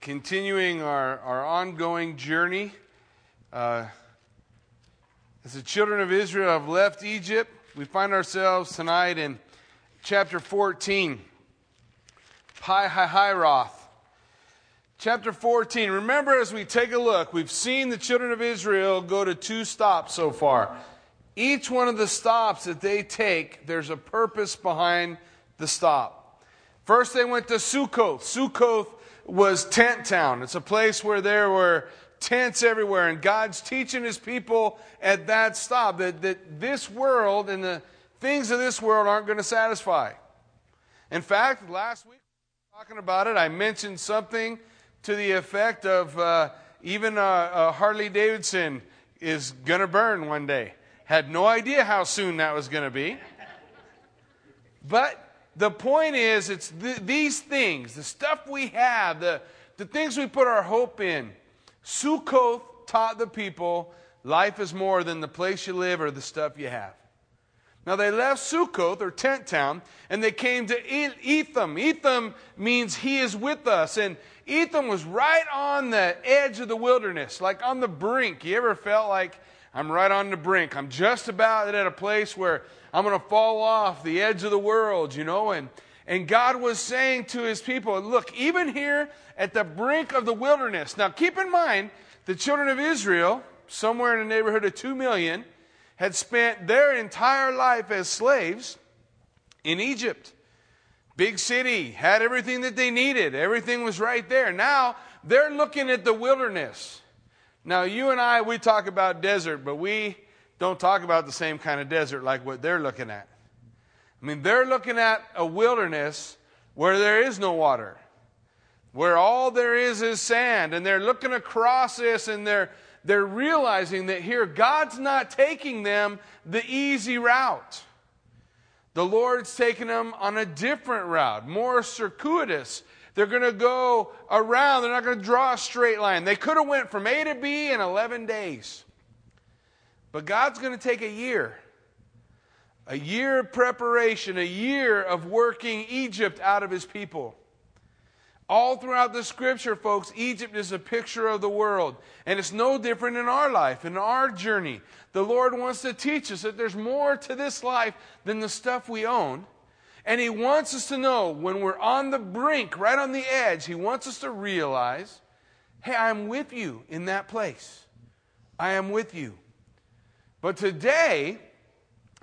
continuing our, our ongoing journey. Uh, as the children of Israel have left Egypt, we find ourselves tonight in chapter 14, Pi Hahiroth. Chapter 14. Remember, as we take a look, we've seen the children of Israel go to two stops so far. Each one of the stops that they take, there's a purpose behind the stop. First, they went to Sukkoth. Sukkoth was tent town. It's a place where there were tents everywhere, and God's teaching his people at that stop that, that this world and the things of this world aren't going to satisfy. In fact, last week, talking about it, I mentioned something to the effect of uh, even uh, uh, Harley Davidson is going to burn one day. Had no idea how soon that was going to be. But the point is, it's th- these things, the stuff we have, the, the things we put our hope in. Sukkoth taught the people life is more than the place you live or the stuff you have. Now they left Sukkoth or tent town and they came to Etham. Etham means he is with us. And Etham was right on the edge of the wilderness, like on the brink. You ever felt like I'm right on the brink? I'm just about at a place where I'm going to fall off the edge of the world, you know? And, and God was saying to his people, look, even here at the brink of the wilderness. Now, keep in mind, the children of Israel, somewhere in the neighborhood of 2 million, had spent their entire life as slaves in Egypt. Big city, had everything that they needed, everything was right there. Now, they're looking at the wilderness. Now, you and I, we talk about desert, but we don't talk about the same kind of desert like what they're looking at. I mean, they're looking at a wilderness where there is no water, where all there is is sand, and they're looking across this and they're, they're realizing that here God's not taking them the easy route. The Lord's taking them on a different route, more circuitous. They're going to go around. They're not going to draw a straight line. They could have went from A to B in 11 days. But God's going to take a year. A year of preparation, a year of working Egypt out of his people. All throughout the scripture, folks, Egypt is a picture of the world. And it's no different in our life, in our journey. The Lord wants to teach us that there's more to this life than the stuff we own. And He wants us to know when we're on the brink, right on the edge, He wants us to realize hey, I'm with you in that place. I am with you. But today,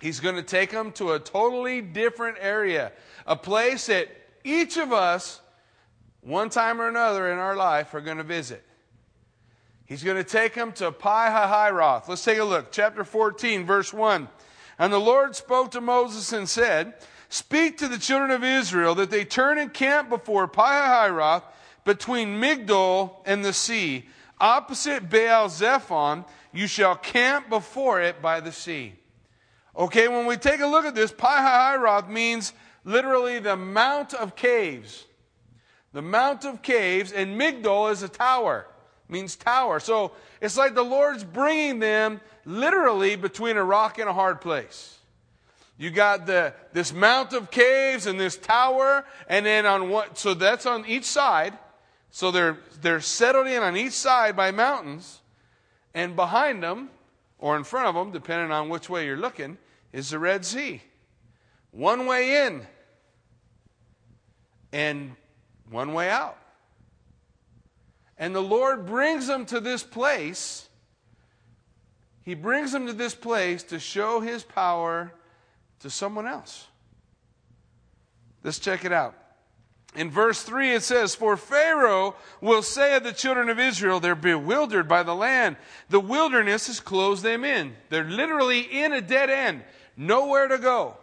he's going to take them to a totally different area, a place that each of us, one time or another in our life, are going to visit. He's going to take them to Pi Hahiroth. Let's take a look. Chapter 14, verse 1. And the Lord spoke to Moses and said, Speak to the children of Israel that they turn and camp before Pi Hahiroth between Migdol and the sea, opposite Baal Zephon, you shall camp before it by the sea. Okay, when we take a look at this, Pi means literally the Mount of Caves. The Mount of Caves, and Migdol is a tower, means tower. So it's like the Lord's bringing them literally between a rock and a hard place. You got the this Mount of Caves and this tower, and then on what? So that's on each side. So they're they're settled in on each side by mountains. And behind them, or in front of them, depending on which way you're looking, is the Red Sea. One way in and one way out. And the Lord brings them to this place. He brings them to this place to show his power to someone else. Let's check it out. In verse 3, it says, For Pharaoh will say of the children of Israel, they're bewildered by the land. The wilderness has closed them in. They're literally in a dead end, nowhere to go.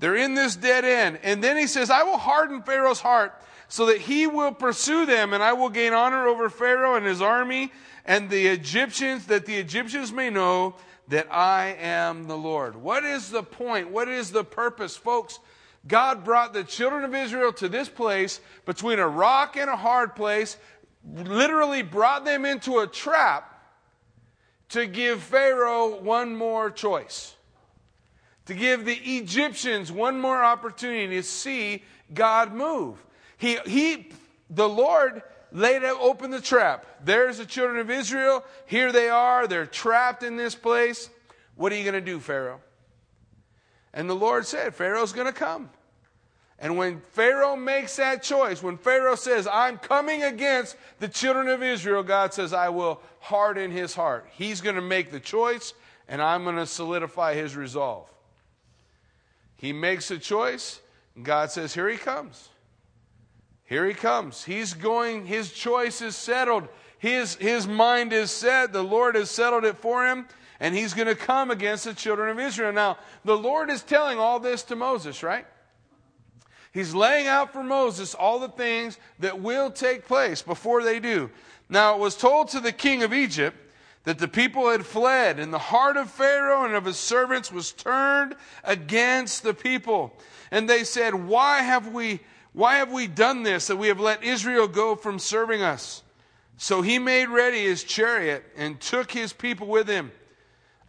They're in this dead end. And then he says, I will harden Pharaoh's heart so that he will pursue them, and I will gain honor over Pharaoh and his army and the Egyptians, that the Egyptians may know that I am the Lord. What is the point? What is the purpose, folks? God brought the children of Israel to this place between a rock and a hard place, literally brought them into a trap to give Pharaoh one more choice, to give the Egyptians one more opportunity to see God move. He, he, the Lord laid out, open the trap. There's the children of Israel. Here they are. They're trapped in this place. What are you going to do, Pharaoh? And the Lord said, Pharaoh's going to come. And when Pharaoh makes that choice, when Pharaoh says, I'm coming against the children of Israel, God says, I will harden his heart. He's going to make the choice, and I'm going to solidify his resolve. He makes a choice, and God says, Here he comes. Here he comes. He's going, his choice is settled. His, his mind is set. The Lord has settled it for him, and he's going to come against the children of Israel. Now, the Lord is telling all this to Moses, right? He's laying out for Moses all the things that will take place before they do. Now, it was told to the king of Egypt that the people had fled, and the heart of Pharaoh and of his servants was turned against the people. And they said, Why have we, why have we done this, that we have let Israel go from serving us? So he made ready his chariot and took his people with him.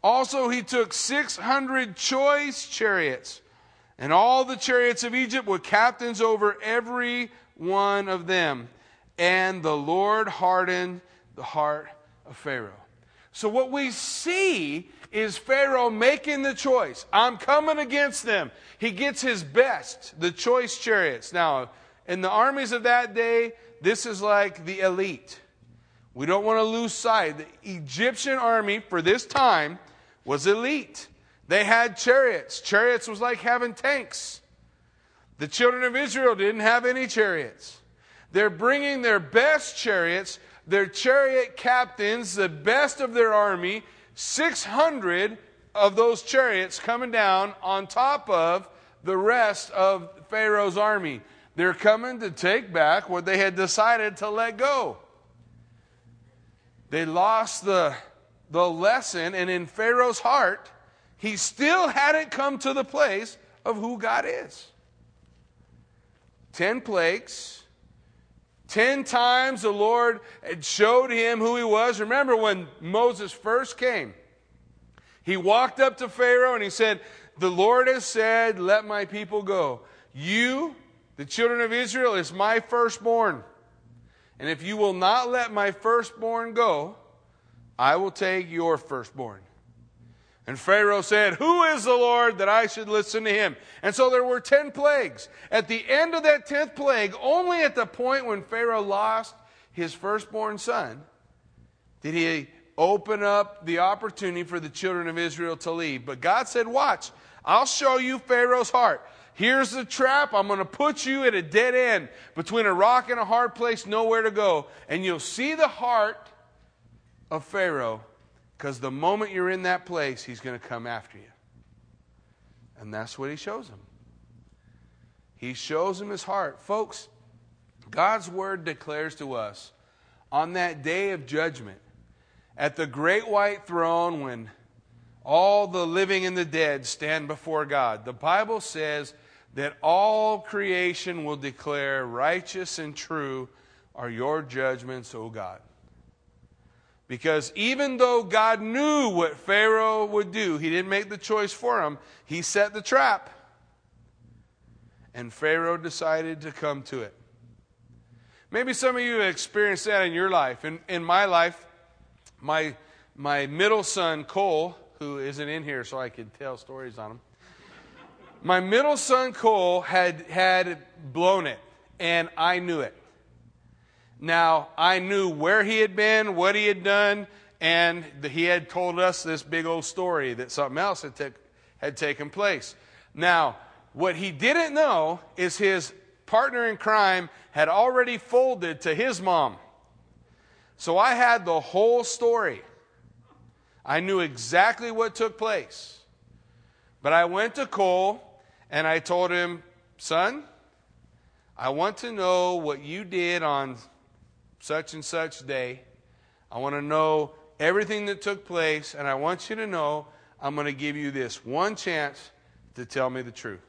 Also, he took 600 choice chariots and all the chariots of Egypt were captains over every one of them. And the Lord hardened the heart of Pharaoh. So, what we see is Pharaoh making the choice. I'm coming against them. He gets his best, the choice chariots. Now, in the armies of that day, this is like the elite. We don't want to lose sight. The Egyptian army for this time was elite. They had chariots. Chariots was like having tanks. The children of Israel didn't have any chariots. They're bringing their best chariots, their chariot captains, the best of their army, 600 of those chariots coming down on top of the rest of Pharaoh's army. They're coming to take back what they had decided to let go. They lost the, the lesson, and in Pharaoh's heart, he still hadn't come to the place of who God is. Ten plagues. Ten times the Lord showed him who he was. Remember when Moses first came, he walked up to Pharaoh and he said, The Lord has said, Let my people go. You, the children of Israel, is my firstborn. And if you will not let my firstborn go, I will take your firstborn. And Pharaoh said, Who is the Lord that I should listen to him? And so there were 10 plagues. At the end of that 10th plague, only at the point when Pharaoh lost his firstborn son, did he open up the opportunity for the children of Israel to leave. But God said, Watch, I'll show you Pharaoh's heart. Here's the trap. I'm going to put you at a dead end between a rock and a hard place, nowhere to go. And you'll see the heart of Pharaoh because the moment you're in that place, he's going to come after you. And that's what he shows him. He shows him his heart. Folks, God's word declares to us on that day of judgment, at the great white throne, when all the living and the dead stand before God, the Bible says that all creation will declare righteous and true are your judgments, O God. Because even though God knew what Pharaoh would do, he didn't make the choice for him, he set the trap. And Pharaoh decided to come to it. Maybe some of you have experienced that in your life. In, in my life, my, my middle son, Cole, who isn't in here so I can tell stories on him, my middle son, Cole, had, had blown it, and I knew it. Now, I knew where he had been, what he had done, and he had told us this big old story that something else had, t- had taken place. Now, what he didn't know is his partner in crime had already folded to his mom. So I had the whole story. I knew exactly what took place. But I went to Cole and I told him, son, I want to know what you did on such and such day. I want to know everything that took place, and I want you to know I'm going to give you this one chance to tell me the truth.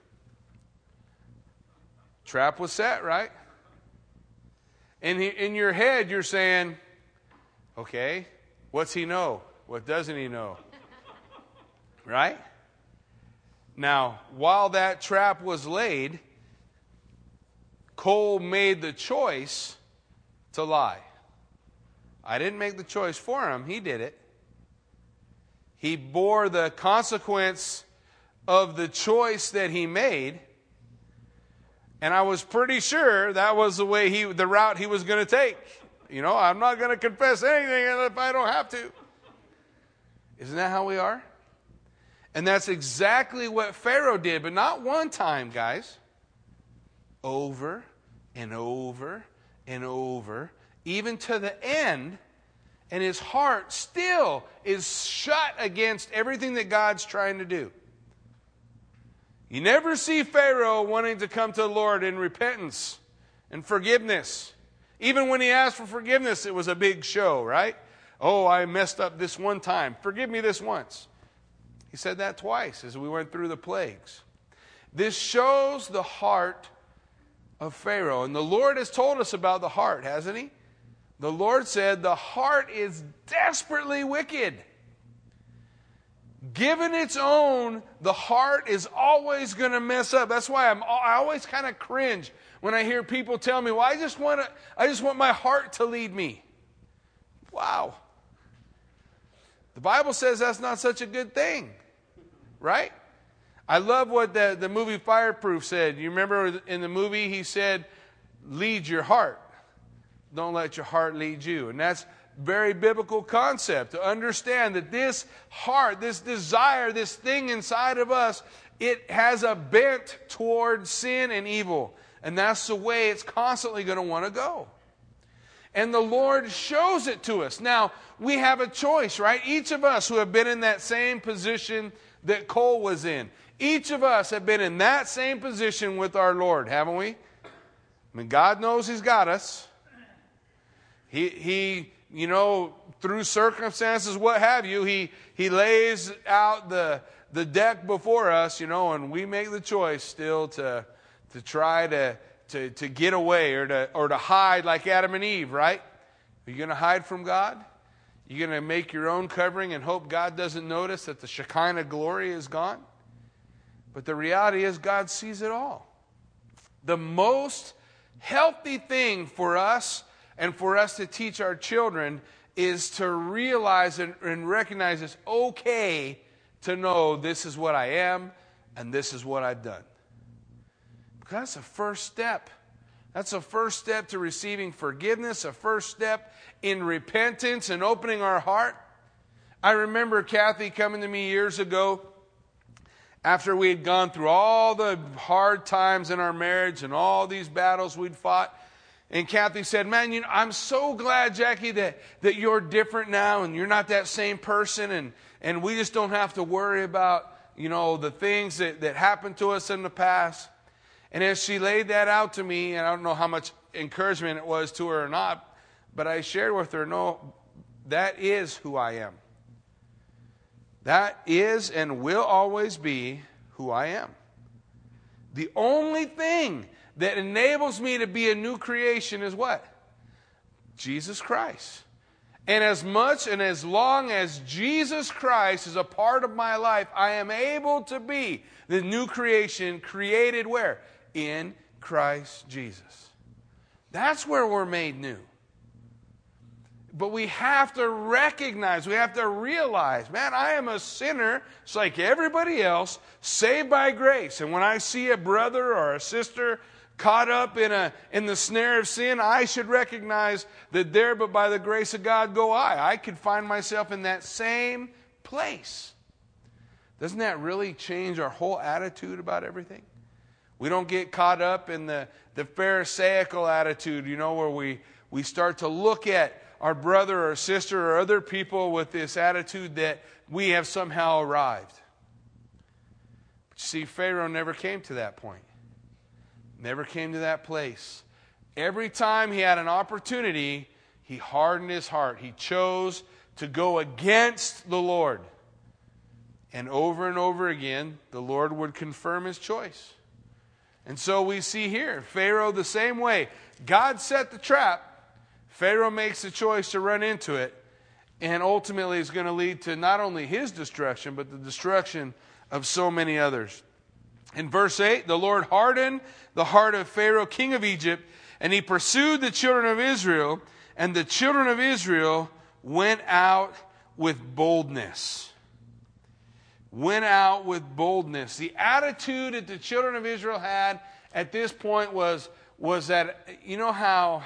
Trap was set, right? And in your head, you're saying, okay, what's he know? What doesn't he know? Right? Now, while that trap was laid, Cole made the choice to lie. I didn't make the choice for him, he did it. He bore the consequence of the choice that he made. And I was pretty sure that was the way he the route he was going to take. You know, I'm not going to confess anything if I don't have to. Isn't that how we are? And that's exactly what Pharaoh did, but not one time, guys. Over and over and over, even to the end. And his heart still is shut against everything that God's trying to do. You never see Pharaoh wanting to come to the Lord in repentance and forgiveness. Even when he asked for forgiveness, it was a big show, right? Oh, I messed up this one time. Forgive me this once. He said that twice as we went through the plagues. This shows the heart of Pharaoh. And the Lord has told us about the heart, hasn't he? The Lord said the heart is desperately wicked. Given its own, the heart is always going to mess up. That's why I'm, I always kind of cringe when I hear people tell me, "Well, I just want to, I just want my heart to lead me." Wow. The Bible says that's not such a good thing, right? I love what the, the movie Fireproof said. You remember in the movie, he said, Lead your heart. Don't let your heart lead you. And that's very biblical concept to understand that this heart, this desire, this thing inside of us, it has a bent toward sin and evil. And that's the way it's constantly going to want to go. And the Lord shows it to us. Now, we have a choice, right? Each of us who have been in that same position that Cole was in, each of us have been in that same position with our Lord, haven't we? I mean, God knows He's got us. He, he you know, through circumstances, what have you, He, he lays out the, the deck before us, you know, and we make the choice still to, to try to to, to get away or to, or to hide like Adam and Eve, right? Are you going to hide from God? You're going to make your own covering and hope God doesn't notice that the Shekinah glory is gone? But the reality is, God sees it all. The most healthy thing for us and for us to teach our children is to realize and, and recognize it's okay to know this is what I am and this is what I've done. Because That's a first step. That's a first step to receiving forgiveness, a first step in repentance and opening our heart. I remember Kathy coming to me years ago after we had gone through all the hard times in our marriage and all these battles we'd fought. And Kathy said, Man, you know, I'm so glad, Jackie, that, that you're different now and you're not that same person and, and we just don't have to worry about, you know, the things that, that happened to us in the past. And as she laid that out to me, and I don't know how much encouragement it was to her or not, but I shared with her, no, that is who I am. That is and will always be who I am. The only thing that enables me to be a new creation is what? Jesus Christ. And as much and as long as Jesus Christ is a part of my life, I am able to be the new creation created where? in Christ Jesus. That's where we're made new. But we have to recognize, we have to realize, man, I am a sinner, just like everybody else, saved by grace. And when I see a brother or a sister caught up in, a, in the snare of sin, I should recognize that there, but by the grace of God, go I. I could find myself in that same place. Doesn't that really change our whole attitude about everything? We don't get caught up in the, the Pharisaical attitude, you know, where we, we start to look at our brother or sister or other people with this attitude that we have somehow arrived. But you see, Pharaoh never came to that point, never came to that place. Every time he had an opportunity, he hardened his heart. He chose to go against the Lord. And over and over again, the Lord would confirm his choice. And so we see here Pharaoh the same way. God set the trap. Pharaoh makes the choice to run into it. And ultimately is going to lead to not only his destruction, but the destruction of so many others. In verse 8, the Lord hardened the heart of Pharaoh, king of Egypt, And he pursued the children of Israel, and the children of Israel went out with boldness. Went out with boldness. The attitude that the children of Israel had at this point was, was that, you know how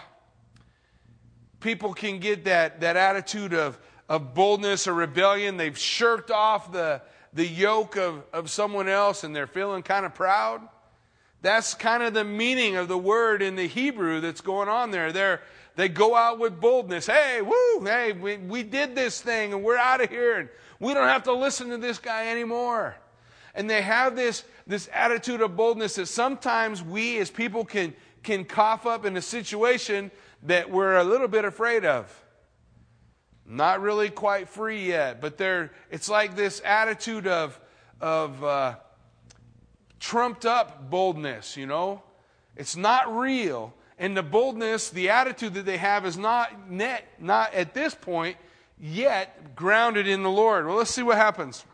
people can get that, that attitude of, of boldness or rebellion? They've shirked off the, the yoke of, of someone else and they're feeling kind of proud. That's kind of the meaning of the word in the Hebrew that's going on there. They're, they go out with boldness. Hey, woo, hey, we, we did this thing and we're out of here and we don't have to listen to this guy anymore. And they have this, this attitude of boldness that sometimes we as people can, can cough up in a situation that we're a little bit afraid of. Not really quite free yet, but they're, it's like this attitude of, of uh, trumped up boldness, you know? It's not real. And the boldness, the attitude that they have is not net, not at this point yet grounded in the Lord. Well, let's see what happens.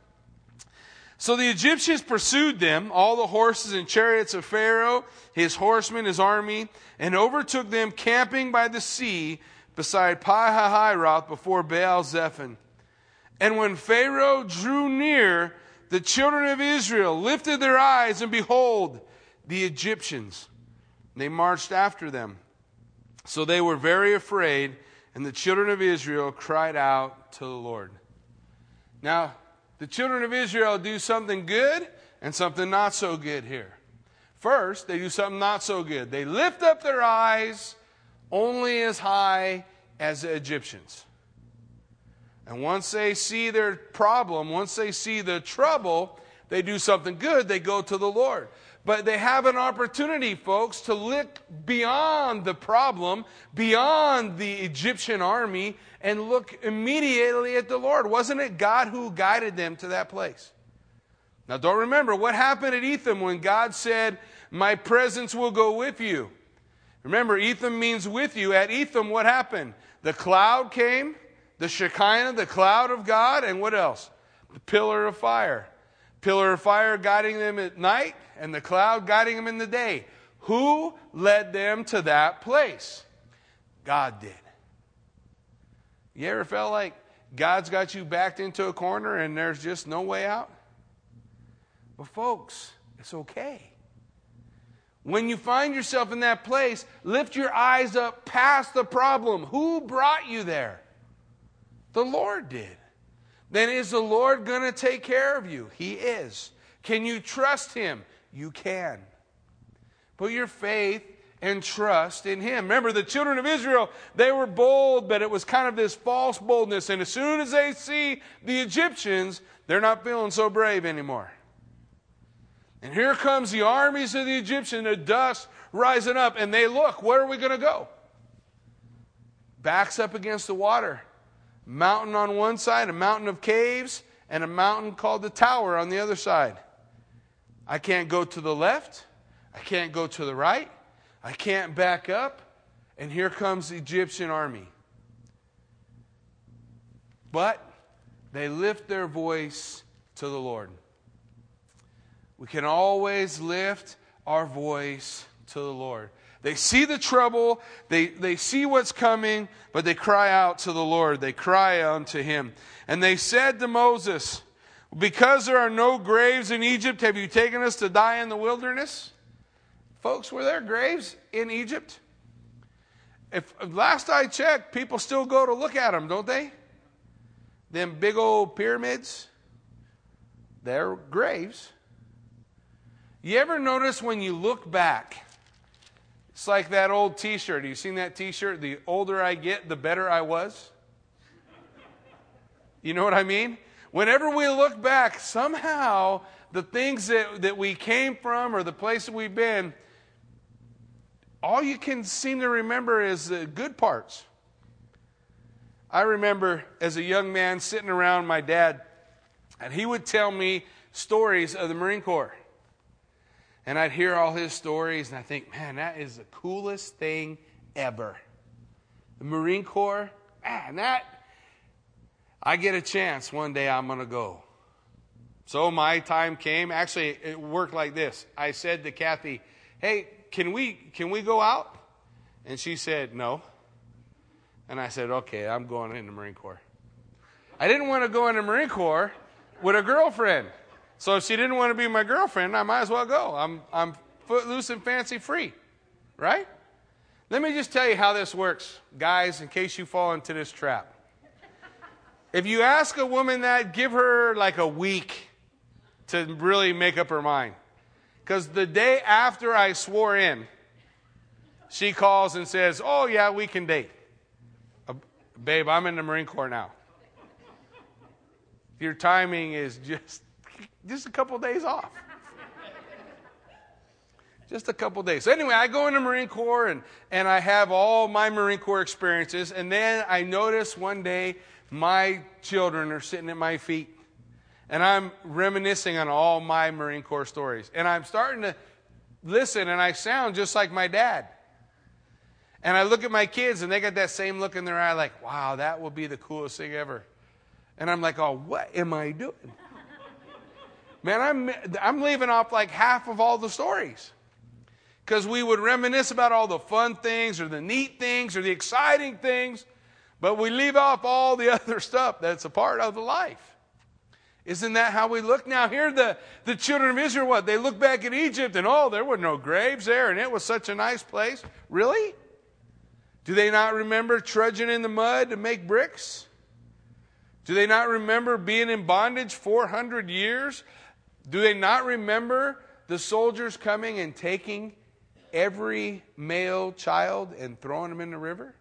So the Egyptians pursued them, all the horses and chariots of Pharaoh, his horsemen, his army, and overtook them camping by the sea beside Pi-hahiroth before Baal Zephon. And when Pharaoh drew near, the children of Israel lifted their eyes, and behold, the Egyptians. They marched after them. So they were very afraid, and the children of Israel cried out to the Lord. Now, the children of Israel do something good and something not so good here. First, they do something not so good. They lift up their eyes only as high as the Egyptians. And once they see their problem, once they see the trouble, they do something good, they go to the Lord. But they have an opportunity, folks, to look beyond the problem, beyond the Egyptian army, and look immediately at the Lord. Wasn't it God who guided them to that place? Now, don't remember what happened at Etham when God said, My presence will go with you. Remember, Etham means with you. At Etham, what happened? The cloud came, the Shekinah, the cloud of God, and what else? The pillar of fire. Pillar of fire guiding them at night, and the cloud guiding them in the day. Who led them to that place? God did. You ever felt like God's got you backed into a corner and there's just no way out? But, folks, it's okay. When you find yourself in that place, lift your eyes up past the problem. Who brought you there? The Lord did. Then is the Lord going to take care of you? He is. Can you trust Him? You can. Put your faith and trust in Him. Remember, the children of Israel, they were bold, but it was kind of this false boldness. And as soon as they see the Egyptians, they're not feeling so brave anymore. And here comes the armies of the Egyptians, the dust rising up, and they look, where are we going to go? Backs up against the water. Mountain on one side, a mountain of caves, and a mountain called the tower on the other side. I can't go to the left. I can't go to the right. I can't back up. And here comes the Egyptian army. But they lift their voice to the Lord. We can always lift our voice to the Lord. They see the trouble, they, they see what's coming, but they cry out to the Lord. They cry unto him. And they said to Moses, Because there are no graves in Egypt, have you taken us to die in the wilderness? Folks, were there graves in Egypt? If last I checked, people still go to look at them, don't they? Them big old pyramids, they're graves. You ever notice when you look back, it's like that old t shirt. Have you seen that t shirt? The older I get, the better I was. You know what I mean? Whenever we look back, somehow the things that, that we came from or the place that we've been, all you can seem to remember is the good parts. I remember as a young man sitting around my dad, and he would tell me stories of the Marine Corps. And I'd hear all his stories, and I think, man, that is the coolest thing ever. The Marine Corps, man, that, I get a chance one day I'm going to go. So my time came. Actually, it worked like this. I said to Kathy, hey, can we, can we go out? And she said, No. And I said, Okay, I'm going in the Marine Corps. I didn't want to go in the Marine Corps with a girlfriend. So if she didn't want to be my girlfriend, I might as well go. I'm, I'm footloose and fancy free, right? Let me just tell you how this works, guys, in case you fall into this trap. If you ask a woman that, give her like a week to really make up her mind. Because the day after I swore in, she calls and says, Oh, yeah, we can date. Uh, babe, I'm in the Marine Corps now. Your timing is just, just a couple days off. just a couple days. So anyway, I go into Marine Corps and, and I have all my Marine Corps experiences. And then I notice one day my children are sitting at my feet. And I'm reminiscing on all my Marine Corps stories. And I'm starting to listen, and I sound just like my dad. And I look at my kids, and they got that same look in their eye, like, wow, that will be the coolest thing ever. And I'm like, oh, what am I doing? Man, I'm, I'm leaving off like half of all the stories. Because we would reminisce about all the fun things or the neat things or the exciting things, but we leave off all the other stuff that's a part of the life. Isn't that how we look? Now, here the, the children of Israel, what? They look back at Egypt and, oh, there were no graves there and it was such a nice place. Really? Do they not remember trudging in the mud to make bricks? Do they not remember being in bondage 400 years? Do they not remember the soldiers coming and taking every male child and throwing them in the river?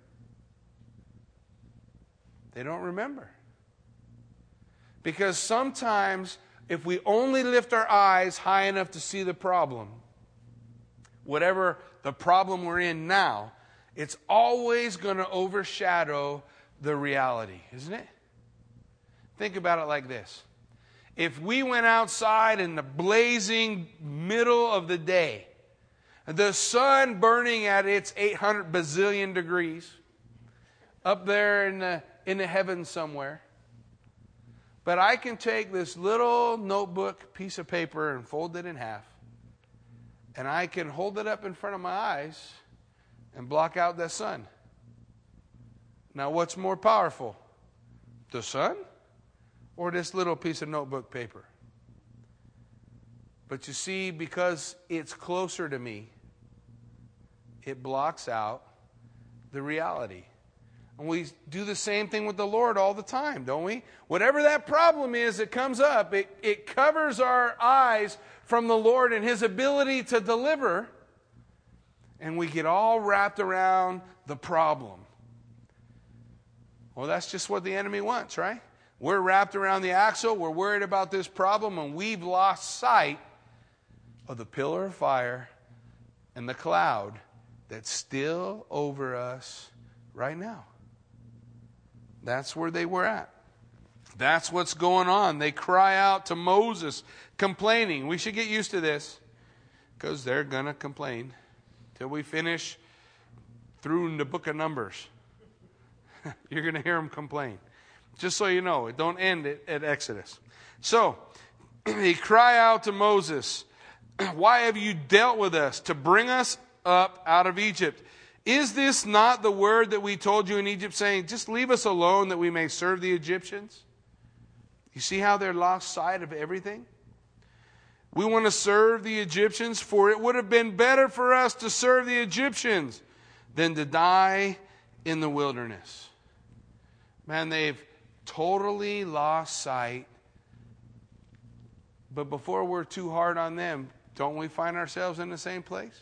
They don't remember. Because sometimes, if we only lift our eyes high enough to see the problem, whatever the problem we're in now, it's always going to overshadow the reality, isn't it? Think about it like this. If we went outside in the blazing middle of the day, the sun burning at its 800 bazillion degrees, up there in the, in the heavens somewhere, but I can take this little notebook piece of paper and fold it in half, and I can hold it up in front of my eyes and block out the sun. Now, what's more powerful? The sun or this little piece of notebook paper? But you see, because it's closer to me, it blocks out the reality. And we do the same thing with the Lord all the time, don't we? Whatever that problem is that comes up, it, it covers our eyes from the Lord and His ability to deliver, and we get all wrapped around the problem. Well, that's just what the enemy wants, right? We're wrapped around the axle, we're worried about this problem, and we've lost sight of the pillar of fire and the cloud that's still over us right now. That's where they were at. That's what's going on. They cry out to Moses, complaining. We should get used to this because they're going to complain till we finish through the book of Numbers. You're going to hear them complain. Just so you know, it don't end at, at Exodus. So, they cry out to Moses, Why have you dealt with us to bring us up out of Egypt? Is this not the word that we told you in Egypt, saying, Just leave us alone that we may serve the Egyptians? You see how they're lost sight of everything? We want to serve the Egyptians, for it would have been better for us to serve the Egyptians than to die in the wilderness. Man, they've totally lost sight. But before we're too hard on them, don't we find ourselves in the same place?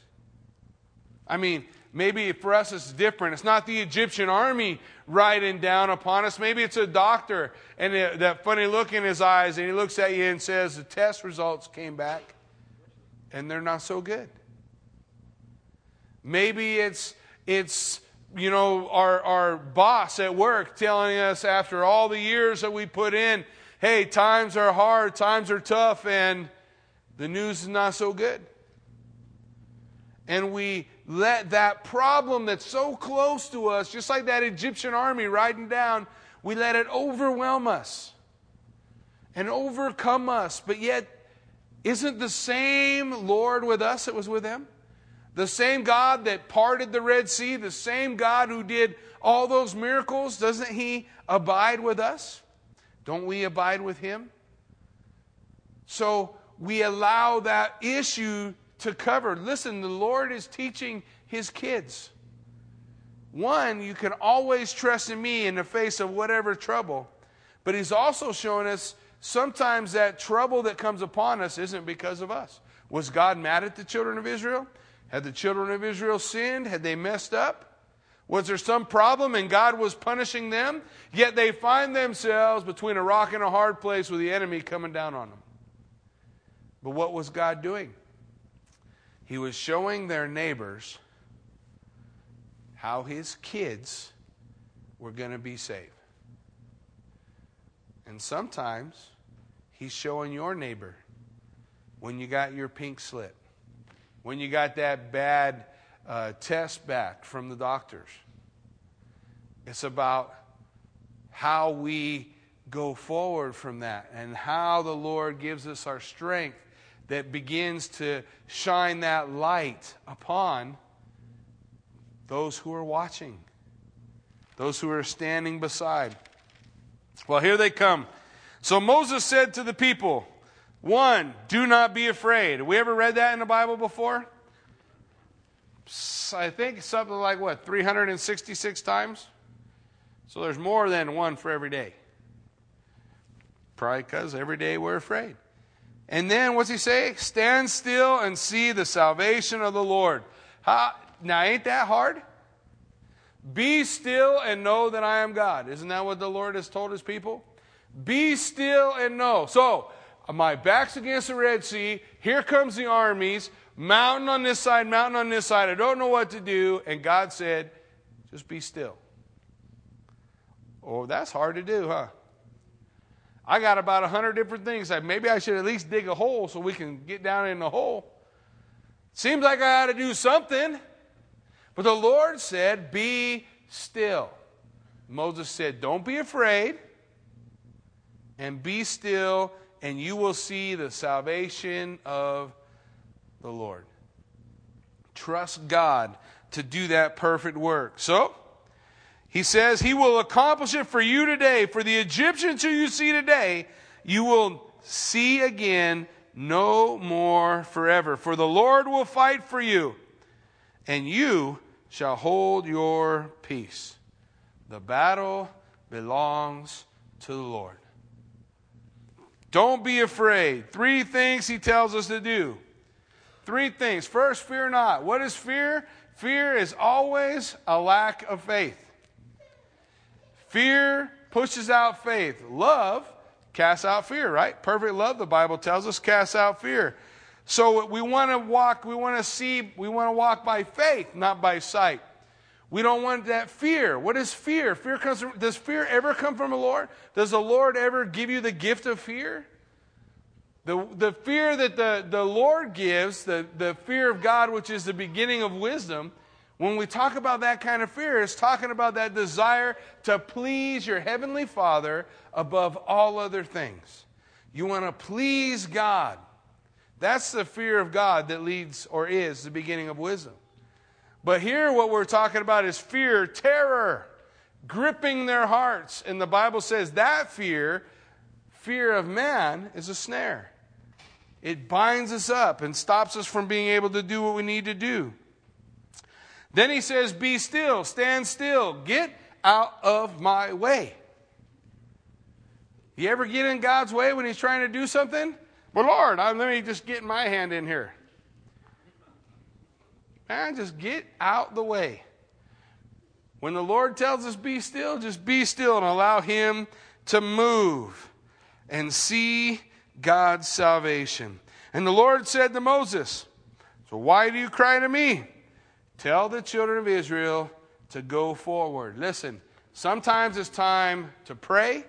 I mean, Maybe for us it's different. It's not the Egyptian army riding down upon us. Maybe it's a doctor and that funny look in his eyes, and he looks at you and says, The test results came back, and they're not so good. Maybe it's, it's you know, our, our boss at work telling us after all the years that we put in, hey, times are hard, times are tough, and the news is not so good. And we let that problem that's so close to us, just like that Egyptian army riding down, we let it overwhelm us and overcome us. But yet, isn't the same Lord with us that was with them? The same God that parted the Red Sea, the same God who did all those miracles, doesn't He abide with us? Don't we abide with Him? So we allow that issue to cover. Listen, the Lord is teaching His kids. One, you can always trust in me in the face of whatever trouble. But He's also showing us sometimes that trouble that comes upon us isn't because of us. Was God mad at the children of Israel? Had the children of Israel sinned? Had they messed up? Was there some problem and God was punishing them? Yet they find themselves between a rock and a hard place with the enemy coming down on them. But what was God doing? He was showing their neighbors how his kids were going to be saved. And sometimes he's showing your neighbor when you got your pink slip when you got that bad uh, test back from the doctors. It's about how we go forward from that and how the Lord gives us our strength that begins to shine that light upon those who are watching, those who are standing beside. Well, here they come. So Moses said to the people, one, do not be afraid. Have we ever read that in the Bible before? I think something like what, 366 times? So there's more than one for every day. Probably because every day we're afraid. And then what's he say? Stand still and see the salvation of the Lord. How, now, ain't that hard? Be still and know that I am God. Isn't that what the Lord has told his people? Be still and know. So, my back's against the Red Sea. Here comes the armies, mountain on this side, mountain on this side. I don't know what to do. And God said, just be still. Oh, that's hard to do, huh? I got about a hundred different things. Maybe I should at least dig a hole so we can get down in the hole. Seems like I ought to do something. But the Lord said, Be still. Moses said, Don't be afraid and be still and you will see the salvation of the Lord. Trust God to do that perfect work. So, he says, He will accomplish it for you today. For the Egyptians who you see today, you will see again no more forever. For the Lord will fight for you, and you shall hold your peace. The battle belongs to the Lord. Don't be afraid. Three things he tells us to do. Three things. First, fear not. What is fear? Fear is always a lack of faith. Fear pushes out faith. Love casts out fear, right? Perfect love, the Bible tells us, casts out fear. So we want to walk, we want to see, we want to walk by faith, not by sight. We don't want that fear. What is fear? Fear comes from, does fear ever come from the Lord? Does the Lord ever give you the gift of fear? The, the fear that the, the Lord gives, the, the fear of God, which is the beginning of wisdom, when we talk about that kind of fear, it's talking about that desire to please your heavenly Father above all other things. You want to please God. That's the fear of God that leads or is the beginning of wisdom. But here, what we're talking about is fear, terror, gripping their hearts. And the Bible says that fear, fear of man, is a snare. It binds us up and stops us from being able to do what we need to do. Then he says, Be still, stand still, get out of my way. You ever get in God's way when he's trying to do something? Well, Lord, let me just get my hand in here. Man, just get out the way. When the Lord tells us be still, just be still and allow Him to move and see God's salvation. And the Lord said to Moses, So why do you cry to me? Tell the children of Israel to go forward. Listen, sometimes it's time to pray,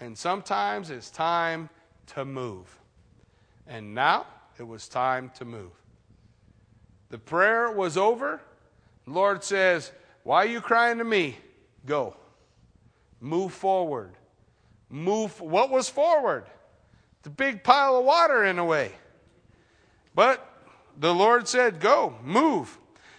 and sometimes it's time to move. And now it was time to move. The prayer was over. The Lord says, Why are you crying to me? Go. Move forward. Move. What was forward? The big pile of water in a way. But the Lord said, Go, move.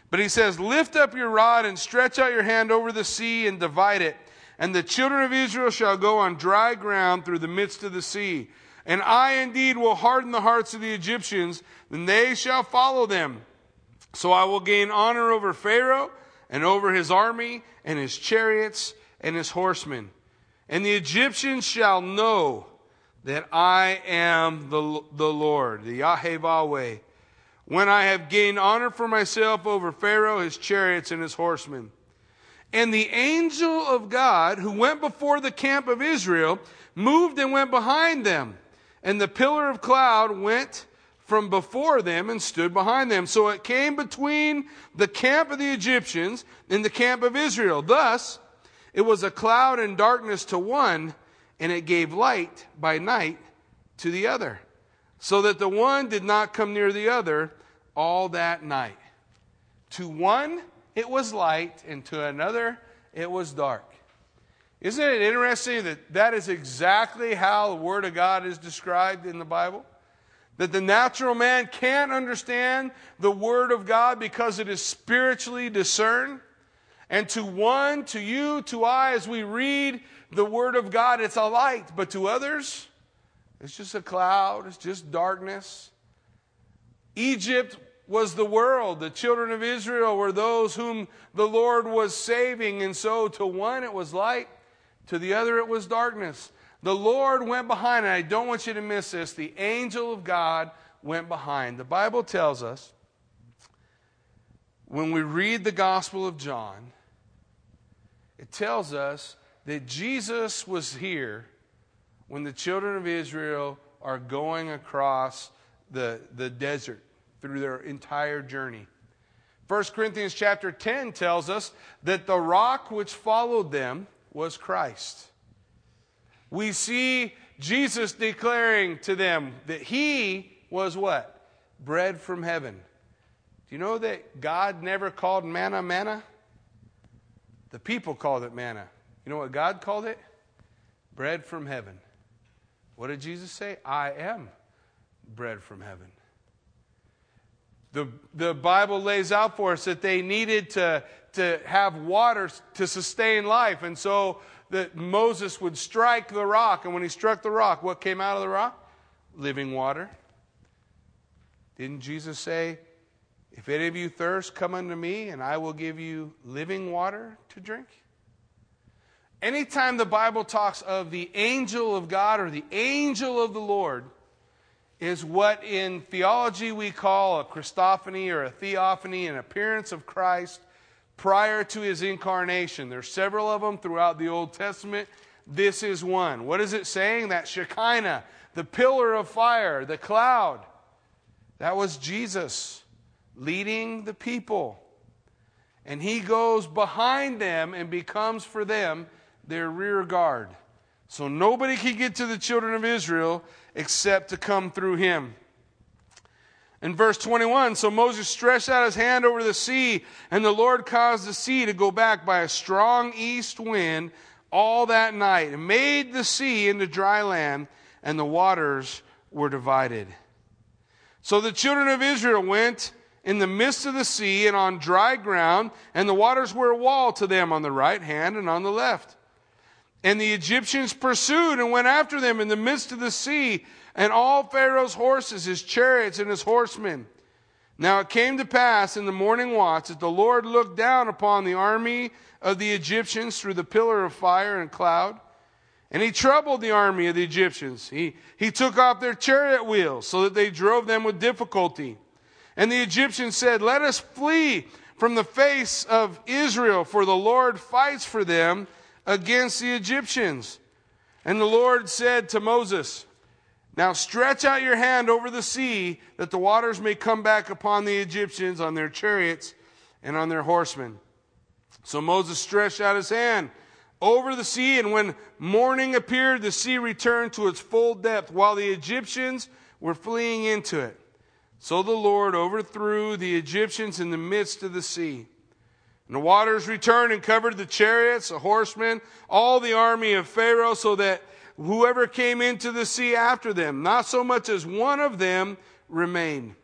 But he says, Lift up your rod and stretch out your hand over the sea and divide it. And the children of Israel shall go on dry ground through the midst of the sea. And I indeed will harden the hearts of the Egyptians, and they shall follow them. So I will gain honor over Pharaoh and over his army and his chariots and his horsemen. And the Egyptians shall know that I am the, the Lord, the Yahweh, when I have gained honor for myself over Pharaoh, his chariots, and his horsemen. And the angel of God, who went before the camp of Israel, moved and went behind them. And the pillar of cloud went from before them and stood behind them. So it came between the camp of the Egyptians and the camp of Israel. Thus, it was a cloud and darkness to one, and it gave light by night to the other, so that the one did not come near the other all that night. To one, it was light, and to another, it was dark. Isn't it interesting that that is exactly how the Word of God is described in the Bible? That the natural man can't understand the Word of God because it is spiritually discerned. And to one, to you, to I, as we read the Word of God, it's a light. But to others, it's just a cloud, it's just darkness. Egypt was the world. The children of Israel were those whom the Lord was saving. And so to one it was light, to the other it was darkness. The Lord went behind, and I don't want you to miss this. The angel of God went behind. The Bible tells us when we read the Gospel of John, it tells us that Jesus was here when the children of Israel are going across the, the desert through their entire journey. 1 Corinthians chapter 10 tells us that the rock which followed them was Christ. We see Jesus declaring to them that he was what? Bread from heaven. Do you know that God never called manna manna? The people called it manna. You know what God called it? Bread from heaven. What did Jesus say? I am bread from heaven. The, the Bible lays out for us that they needed to, to have water to sustain life. And so that Moses would strike the rock. And when he struck the rock, what came out of the rock? Living water. Didn't Jesus say, If any of you thirst, come unto me, and I will give you living water to drink? Anytime the Bible talks of the angel of God or the angel of the Lord, is what in theology we call a Christophany or a theophany, an appearance of Christ prior to his incarnation. There's several of them throughout the Old Testament. This is one. What is it saying? That Shekinah, the pillar of fire, the cloud. That was Jesus leading the people. And he goes behind them and becomes for them their rear guard. So nobody can get to the children of Israel except to come through him. In verse 21, so Moses stretched out his hand over the sea, and the Lord caused the sea to go back by a strong east wind all that night, and made the sea into dry land, and the waters were divided. So the children of Israel went in the midst of the sea and on dry ground, and the waters were a wall to them on the right hand and on the left. And the Egyptians pursued and went after them in the midst of the sea, and all Pharaoh's horses, his chariots, and his horsemen. Now it came to pass in the morning watch that the Lord looked down upon the army of the Egyptians through the pillar of fire and cloud. And he troubled the army of the Egyptians. He, he took off their chariot wheels so that they drove them with difficulty. And the Egyptians said, Let us flee from the face of Israel, for the Lord fights for them against the Egyptians. And the Lord said to Moses, Now stretch out your hand over the sea, that the waters may come back upon the Egyptians, on their chariots, and on their horsemen. So Moses stretched out his hand over the sea, and when morning appeared, the sea returned to its full depth, while the Egyptians were fleeing into it. So the Lord overthrew the Egyptians in the midst of the sea. And the waters returned and covered the chariots, the horsemen, all the army of Pharaoh, so that whoever came into the sea after them, not so much as one of them remained.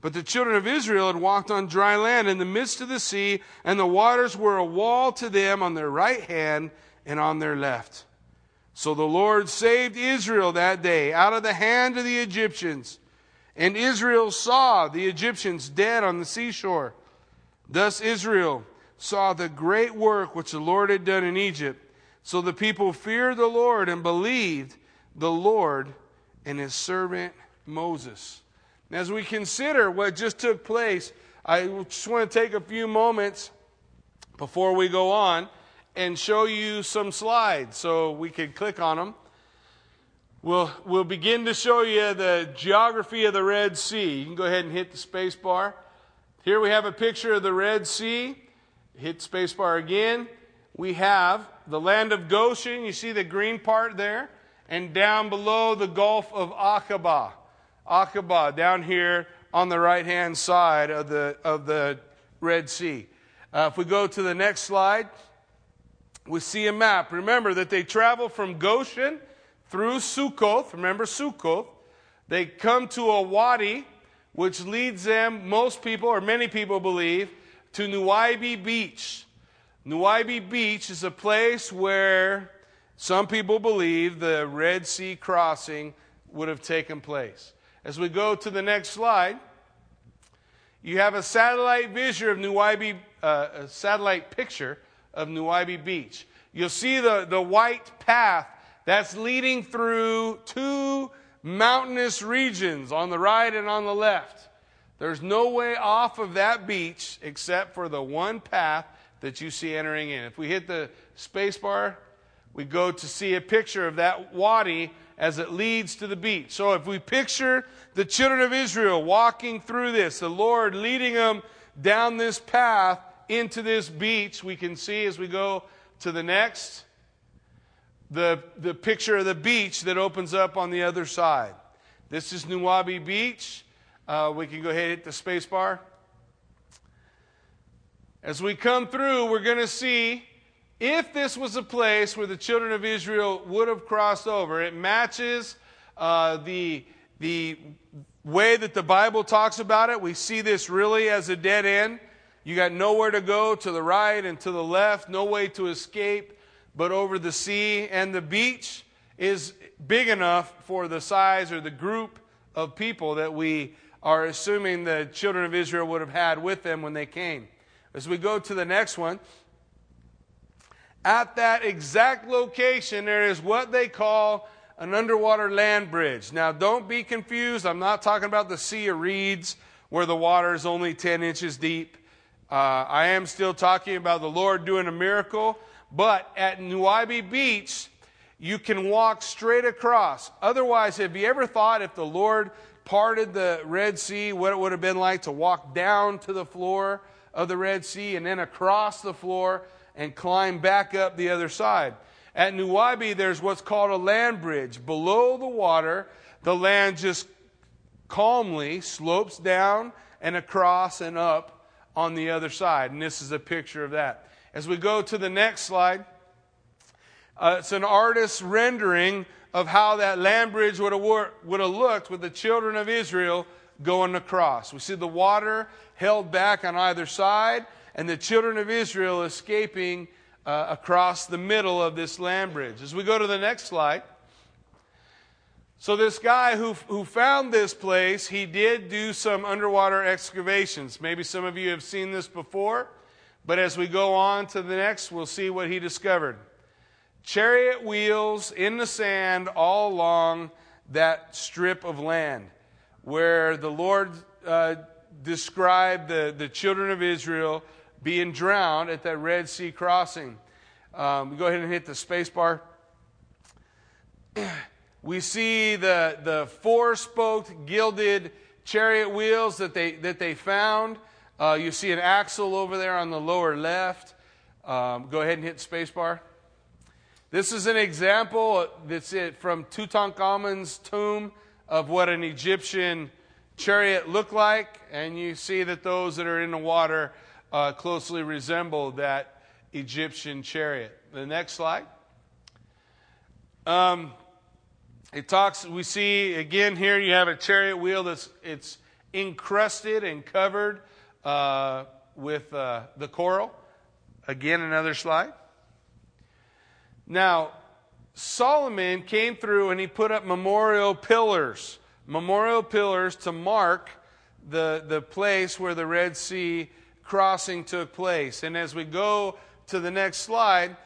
But the children of Israel had walked on dry land in the midst of the sea, and the waters were a wall to them on their right hand and on their left. So the Lord saved Israel that day out of the hand of the Egyptians. And Israel saw the Egyptians dead on the seashore. Thus Israel saw the great work which the Lord had done in Egypt. So the people feared the Lord and believed the Lord and his servant Moses. As we consider what just took place, I just want to take a few moments before we go on and show you some slides so we can click on them. We'll, we'll begin to show you the geography of the Red Sea. You can go ahead and hit the space bar. Here we have a picture of the Red Sea. Hit space bar again. We have the land of Goshen. You see the green part there? And down below the Gulf of Aqaba. Aqaba down here on the right hand side of the, of the Red Sea. Uh, if we go to the next slide, we see a map. Remember that they travel from Goshen through Sukkoth. Remember Sukkoth. They come to a wadi, which leads them, most people or many people believe, to Nuweibi Beach. Nuweibi Beach is a place where some people believe the Red Sea crossing would have taken place. As we go to the next slide, you have a satellite vision of Nuweibi, uh, a satellite picture of Nuweibi Beach. You'll see the, the white path that's leading through two mountainous regions on the right and on the left. There's no way off of that beach except for the one path that you see entering in. If we hit the space bar, we go to see a picture of that wadi as it leads to the beach. So if we picture the children of Israel walking through this, the Lord leading them down this path into this beach, we can see as we go to the next the, the picture of the beach that opens up on the other side. This is Nuweibi Beach. Uh, we can go ahead and hit the space bar. As we come through, we're going to see if this was a place where the children of Israel would have crossed over, it matches uh, the, the way that the Bible talks about it. We see this really as a dead end. You got nowhere to go to the right and to the left, no way to escape but over the sea. And the beach is big enough for the size or the group of people that we are assuming the children of Israel would have had with them when they came. As we go to the next one, at that exact location, there is what they call an underwater land bridge. Now, don't be confused. I'm not talking about the Sea of Reeds where the water is only 10 inches deep. Uh, I am still talking about the Lord doing a miracle. But at Nuweibi Beach, you can walk straight across. Otherwise, have you ever thought if the Lord parted the Red Sea, what it would have been like to walk down to the floor of the Red Sea and then across the floor? and climb back up the other side. At Nuwabi, there's what's called a land bridge. Below the water, the land just calmly slopes down and across and up on the other side. And this is a picture of that. As we go to the next slide, uh, it's an artist's rendering of how that land bridge would have, would have looked with the children of Israel going across. We see the water held back on either side, and the children of Israel escaping uh, across the middle of this land bridge. As we go to the next slide. So, this guy who, who found this place, he did do some underwater excavations. Maybe some of you have seen this before, but as we go on to the next, we'll see what he discovered. Chariot wheels in the sand all along that strip of land where the Lord uh, described the, the children of Israel being drowned at that Red Sea crossing. Um, go ahead and hit the space bar. We see the, the four spoked gilded chariot wheels that they, that they found. Uh, you see an axle over there on the lower left. Um, go ahead and hit space bar. This is an example that's it from Tutankhamun's tomb of what an Egyptian chariot looked like. And you see that those that are in the water uh, closely resemble that Egyptian chariot. The next slide. Um, it talks. We see again here. You have a chariot wheel that's it's encrusted and covered uh, with uh, the coral. Again, another slide. Now, Solomon came through and he put up memorial pillars, memorial pillars to mark the, the place where the Red Sea crossing took place. And as we go to the next slide,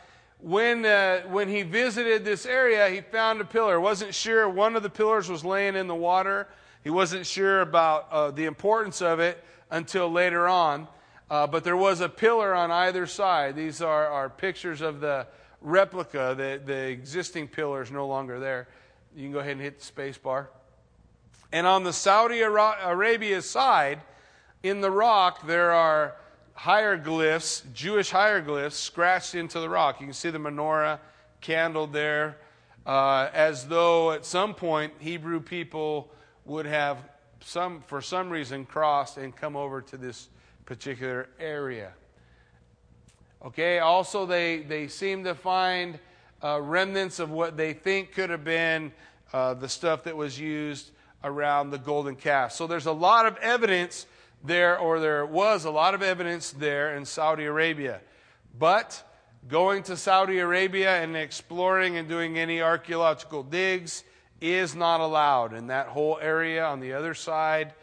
when, uh, when he visited this area, he found a pillar. Wasn't sure one of the pillars was laying in the water. He wasn't sure about uh, the importance of it until later on. Uh, but there was a pillar on either side. These are, are pictures of the replica. The, the existing pillar is no longer there. You can go ahead and hit the space bar. And on the Saudi Arabia side, in the rock, there are hieroglyphs, Jewish hieroglyphs, scratched into the rock. You can see the menorah candle there, uh, as though at some point Hebrew people would have some, for some reason, crossed and come over to this particular area. Okay, also they, they seem to find uh, remnants of what they think could have been uh, the stuff that was used around the golden calf. So there's a lot of evidence there, or there was a lot of evidence there in Saudi Arabia. But going to Saudi Arabia and exploring and doing any archaeological digs is not allowed. And that whole area on the other side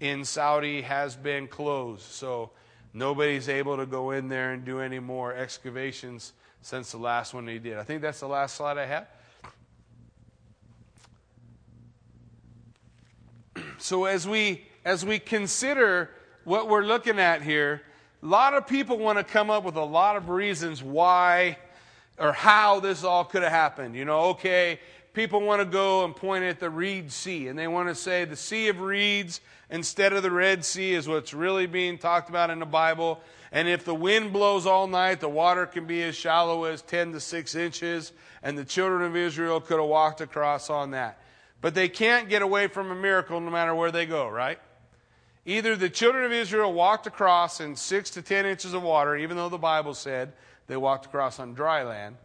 in Saudi has been closed. So nobody's able to go in there and do any more excavations since the last one they did. I think that's the last slide I have. So as we as we consider what we're looking at here, a lot of people want to come up with a lot of reasons why or how this all could have happened. You know, okay, people want to go and point at the Reed Sea, and they want to say the Sea of Reeds instead of the Red Sea is what's really being talked about in the Bible. And if the wind blows all night, the water can be as shallow as 10 to 6 inches, and the children of Israel could have walked across on that. But they can't get away from a miracle no matter where they go, right? Either the children of Israel walked across in 6 to 10 inches of water, even though the Bible said they walked across on dry land,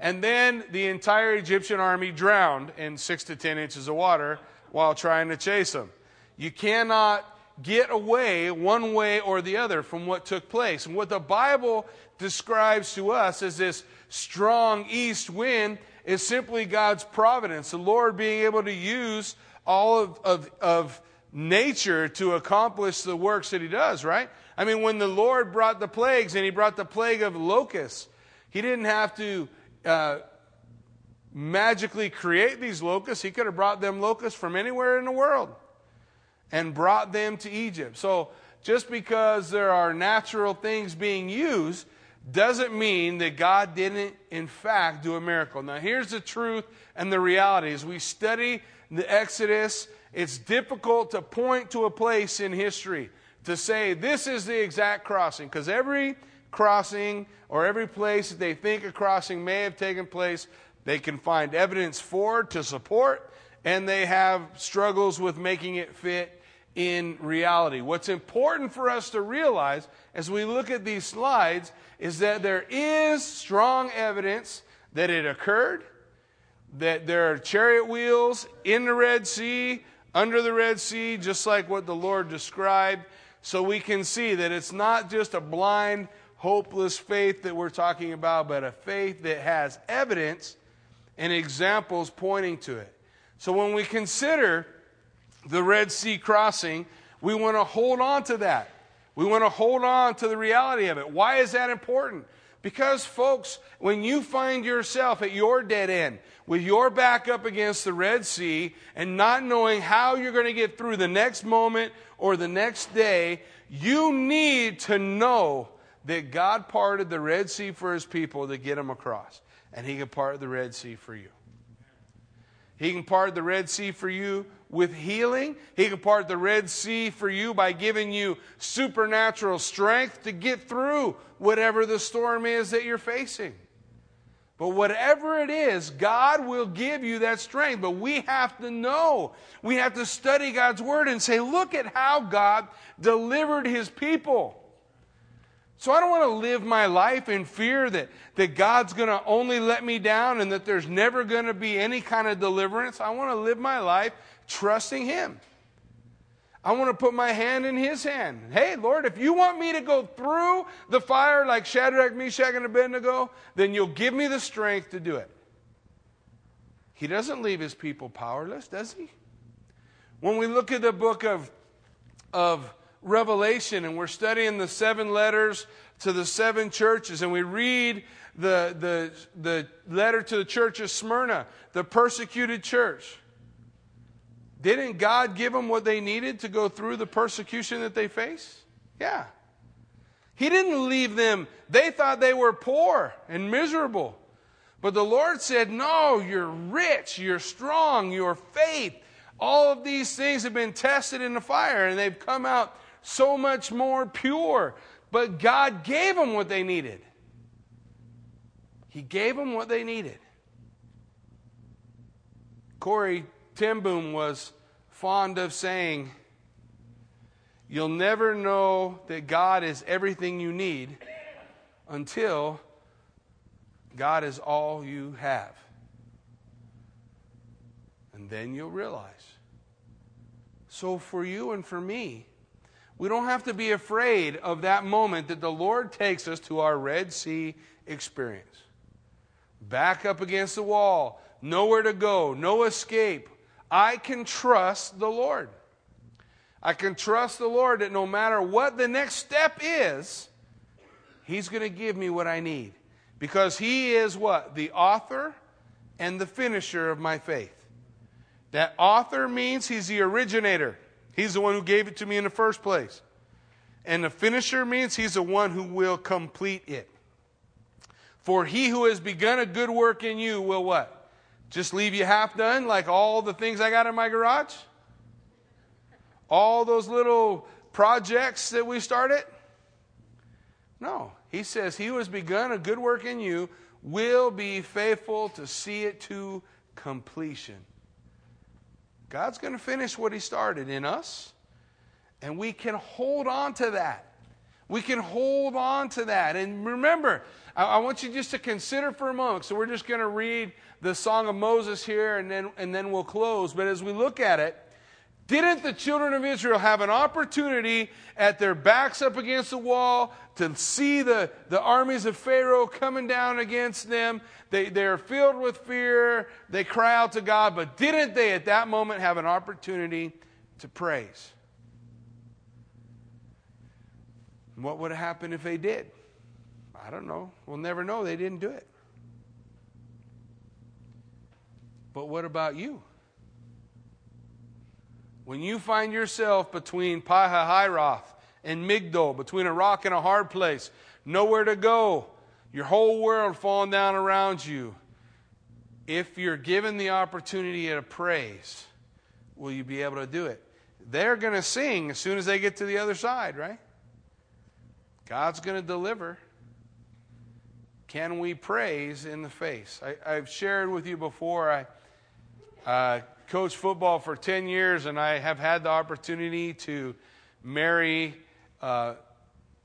and then the entire Egyptian army drowned in six to ten inches of water while trying to chase them. You cannot get away one way or the other from what took place. And what the Bible describes to us as this strong east wind is simply God's providence, the Lord being able to use all of, of, of nature to accomplish the works that He does, right? I mean, when the Lord brought the plagues and He brought the plague of locusts, He didn't have to uh, magically create these locusts. He could have brought them locusts from anywhere in the world and brought them to Egypt. So just because there are natural things being used doesn't mean that God didn't, in fact, do a miracle. Now, here's the truth and the reality. As we study the Exodus, it's difficult to point to a place in history to say this is the exact crossing because every crossing or every place that they think a crossing may have taken place, they can find evidence for to support, and they have struggles with making it fit in reality. What's important for us to realize as we look at these slides is that there is strong evidence that it occurred, that there are chariot wheels in the Red Sea, under the Red Sea, just like what the Lord described. So we can see that it's not just a blind hopeless faith that we're talking about, but a faith that has evidence and examples pointing to it. So when we consider the Red Sea crossing, we want to hold on to that. We want to hold on to the reality of it. Why is that important? Because, folks, when you find yourself at your dead end, with your back up against the Red Sea, and not knowing how you're going to get through the next moment or the next day, you need to know that God parted the Red Sea for his people to get them across. And he can part the Red Sea for you. He can part the Red Sea for you with healing. He can part the Red Sea for you by giving you supernatural strength to get through whatever the storm is that you're facing. But whatever it is, God will give you that strength. But we have to know. We have to study God's Word and say, look at how God delivered His people. So I don't want to live my life in fear that, that God's going to only let me down and that there's never going to be any kind of deliverance. I want to live my life trusting Him. I want to put my hand in his hand. Hey, Lord, if you want me to go through the fire like Shadrach, Meshach, and Abednego, then you'll give me the strength to do it. He doesn't leave his people powerless, does he? When we look at the book of, of Revelation and we're studying the seven letters to the seven churches and we read the, the, the letter to the church of Smyrna, the persecuted church. Didn't God give them what they needed to go through the persecution that they face? Yeah. He didn't leave them. They thought they were poor and miserable. But the Lord said, No, you're rich, you're strong, your faith. All of these things have been tested in the fire and they've come out so much more pure. But God gave them what they needed. He gave them what they needed. Corrie ten Boom was fond of saying, You'll never know that God is everything you need until God is all you have. And then you'll realize. So, for you and for me, we don't have to be afraid of that moment that the Lord takes us to our Red Sea experience. Back up against the wall, nowhere to go, no escape. I can trust the Lord. I can trust the Lord that no matter what the next step is, He's going to give me what I need. Because he is what? The author and the finisher of my faith. That author means he's the originator. He's the one who gave it to me in the first place. And the finisher means he's the one who will complete it. For he who has begun a good work in you will what? Just leave you half done, like all the things I got in my garage? All those little projects that we started? No. He says, He who has begun a good work in you will be faithful to see it to completion. God's going to finish what He started in us, and we can hold on to that. We can hold on to that. And remember, I, I want you just to consider for a moment. So we're just going to read the Song of Moses here, and then, and then we'll close. But as we look at it, didn't the children of Israel have an opportunity at their backs up against the wall to see the, the armies of Pharaoh coming down against them? They, they're filled with fear. They cry out to God. But didn't they at that moment have an opportunity to praise? What would have happened if they did? I don't know. We'll never know. They didn't do it. But what about you? When you find yourself between Pihahiroth and Migdol, between a rock and a hard place, nowhere to go, your whole world falling down around you, if you're given the opportunity to praise, will you be able to do it? They're going to sing as soon as they get to the other side, right? God's going to deliver. Can we praise in the face? I, have shared with you before. I uh, coached football for 10 years, and I have had the opportunity to marry uh,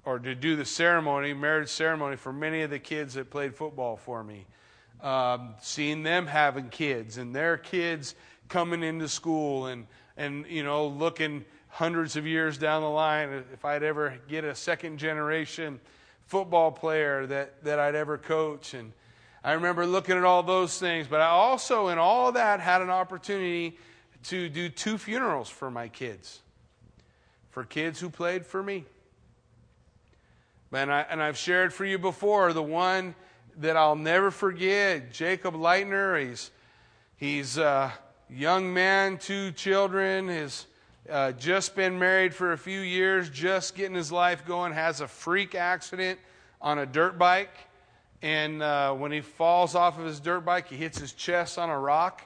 or to do the ceremony, marriage ceremony, for many of the kids that played football for me. Um, seeing them having kids and their kids coming into school and, and, you know, looking hundreds of years down the line if I'd ever get a second generation football player that, that I'd ever coach. And, I remember looking at all those things, but I also, in all that, had an opportunity to do two funerals for my kids, for kids who played for me. And, I, and I've shared for you before the one that I'll never forget, Jacob Leitner. He's, he's a young man, two children, has uh, just been married for a few years, just getting his life going, has a freak accident on a dirt bike and uh, when he falls off of his dirt bike, he hits his chest on a rock,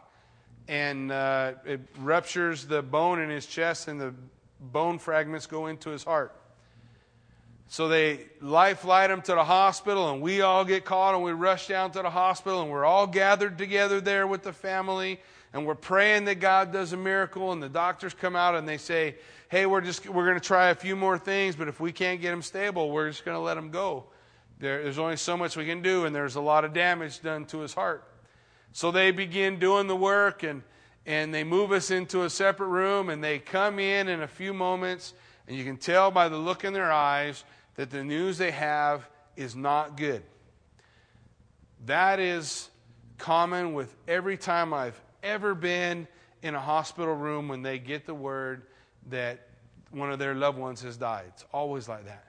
and uh, it ruptures the bone in his chest, and the bone fragments go into his heart. So they life flight him to the hospital, and we all get caught, and we rush down to the hospital, and we're all gathered together there with the family, and we're praying that God does a miracle. And the doctors come out and they say, "Hey, we're just we're going to try a few more things, but if we can't get him stable, we're just going to let him go." There, there's only so much we can do, and there's a lot of damage done to his heart. So they begin doing the work, and, and they move us into a separate room, and they come in in a few moments, and you can tell by the look in their eyes that the news they have is not good. That is common with every time I've ever been in a hospital room when they get the word that one of their loved ones has died. It's always like that.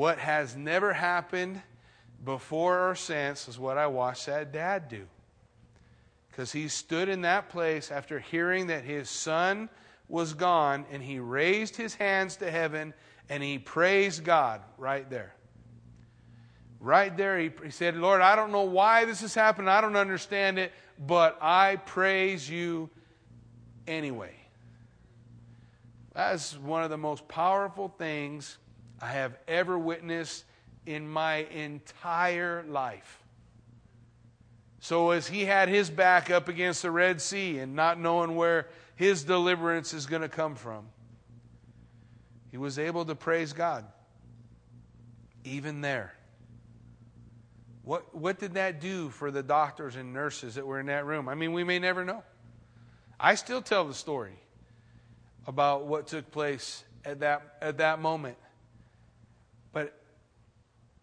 What has never happened before or since is what I watched that dad do. Because he stood in that place after hearing that his son was gone and he raised his hands to heaven and he praised God right there. Right there, he, he said, Lord, I don't know why this has happened. I don't understand it, but I praise you anyway. That is one of the most powerful things I have ever witnessed in my entire life. So, as he had his back up against the Red Sea and not knowing where his deliverance is going to come from, he was able to praise God even there. What, what did that do for the doctors and nurses that were in that room? I mean, we may never know. I still tell the story about what took place at that, at that moment.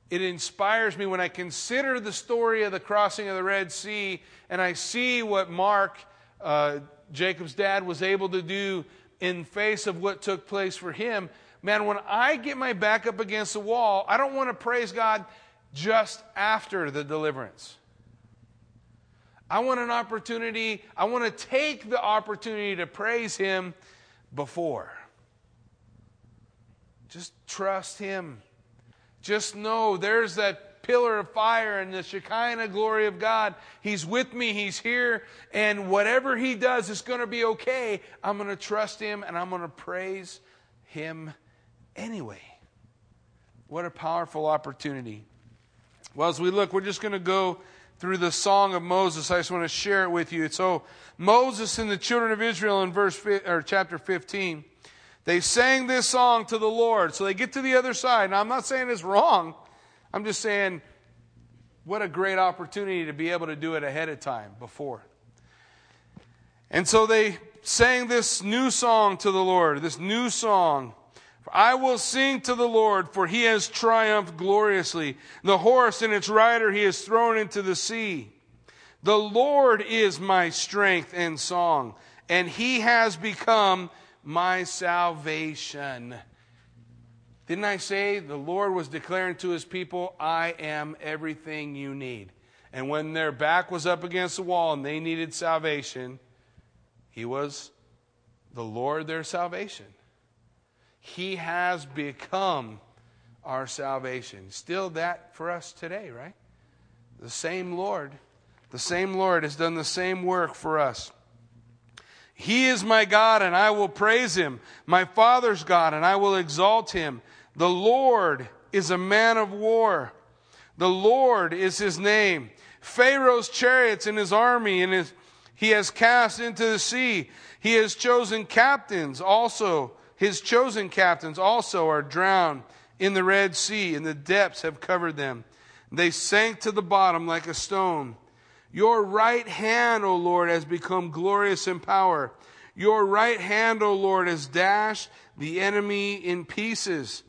It inspires me when I consider the story of the crossing of the Red Sea and I see what Mark, uh, Jacob's dad, was able to do in face of what took place for him. Man, when I get my back up against the wall, I don't want to praise God just after the deliverance. I want an opportunity, I want to take the opportunity to praise Him before. Just trust Him. Just know there's that pillar of fire and the Shekinah glory of God. He's with me, He's here, and whatever He does is going to be okay. I'm going to trust Him and I'm going to praise Him anyway. What a powerful opportunity. Well, as we look, we're just going to go through the song of Moses. I just want to share it with you. So, Moses and the children of Israel in verse or chapter 15, they sang this song to the Lord. So they get to the other side. Now, I'm not saying it's wrong. I'm just saying what a great opportunity to be able to do it ahead of time before. And so they sang this new song to the Lord, this new song. I will sing to the Lord, for he has triumphed gloriously. The horse and its rider he has thrown into the sea. The Lord is my strength and song, and he has become my salvation. Didn't I say the Lord was declaring to his people, I am everything you need? And when their back was up against the wall and they needed salvation, he was the Lord their salvation. He has become our salvation. Still that for us today, right? The same Lord, the same Lord has done the same work for us. He is my God, and I will praise him. My Father's God, and I will exalt him. The Lord is a man of war. The Lord is his name. Pharaoh's chariots and his army, and his, he has cast into the sea. He has chosen captains also his chosen captains also are drowned in the Red Sea, and the depths have covered them. They sank to the bottom like a stone. Your right hand, O Lord, has become glorious in power. Your right hand, O Lord, has dashed the enemy in pieces.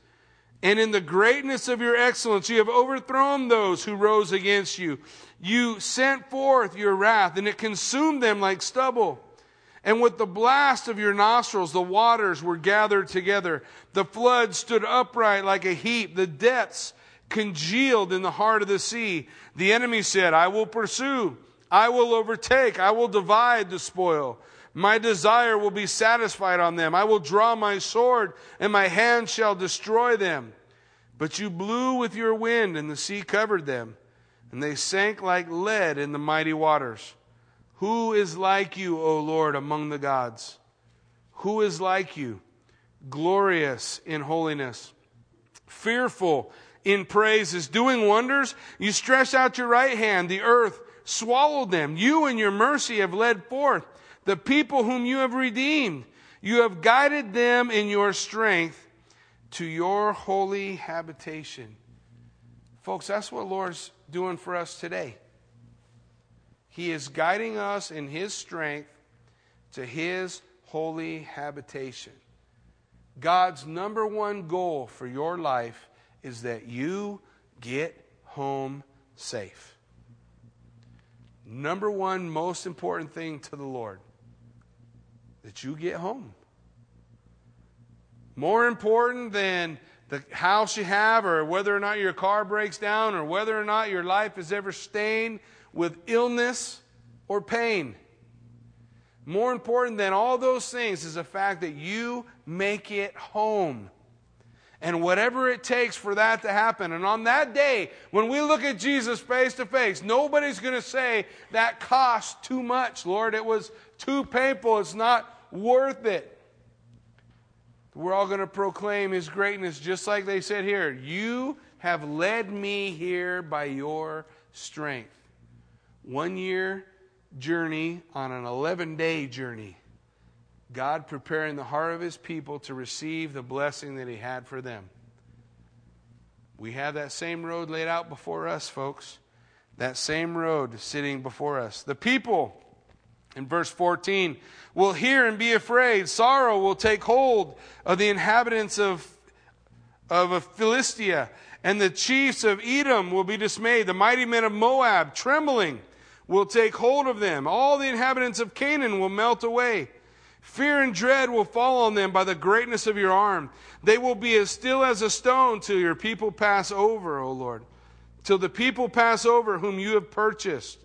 And in the greatness of your excellence, you have overthrown those who rose against you. You sent forth your wrath, and it consumed them like stubble. And with the blast of your nostrils, the waters were gathered together. The flood stood upright like a heap. The depths congealed in the heart of the sea. The enemy said, I will pursue. I will overtake. I will divide the spoil. My desire will be satisfied on them. I will draw my sword, and my hand shall destroy them. But you blew with your wind, and the sea covered them, and they sank like lead in the mighty waters. Who is like you, O Lord, among the gods? Who is like you, glorious in holiness, fearful in praises, doing wonders? You stretched out your right hand, the earth swallowed them. You in your mercy have led forth the people whom you have redeemed. You have guided them in your strength to your holy habitation. Folks, that's what Lord's doing for us today. He is guiding us in His strength to His holy habitation. God's number one goal for your life is that you get home safe. Number one most important thing to the Lord that you get home. More important than the house you have, or whether or not your car breaks down, or whether or not your life is ever stained with illness or pain. More important than all those things is the fact that you make it home. And whatever it takes for that to happen. And on that day, when we look at Jesus face to face, nobody's going to say that cost too much, Lord. It was too painful. It's not worth it. We're all going to proclaim his greatness just like they said here. You have led me here by your strength. One year journey on an 11 day journey. God preparing the heart of his people to receive the blessing that he had for them. We have that same road laid out before us, folks. That same road sitting before us. The people, in verse 14, will hear and be afraid. Sorrow will take hold of the inhabitants of, of Philistia, and the chiefs of Edom will be dismayed. The mighty men of Moab, trembling, will take hold of them. All the inhabitants of Canaan will melt away. Fear and dread will fall on them by the greatness of your arm. They will be as still as a stone till your people pass over, O Lord. Till the people pass over whom you have purchased.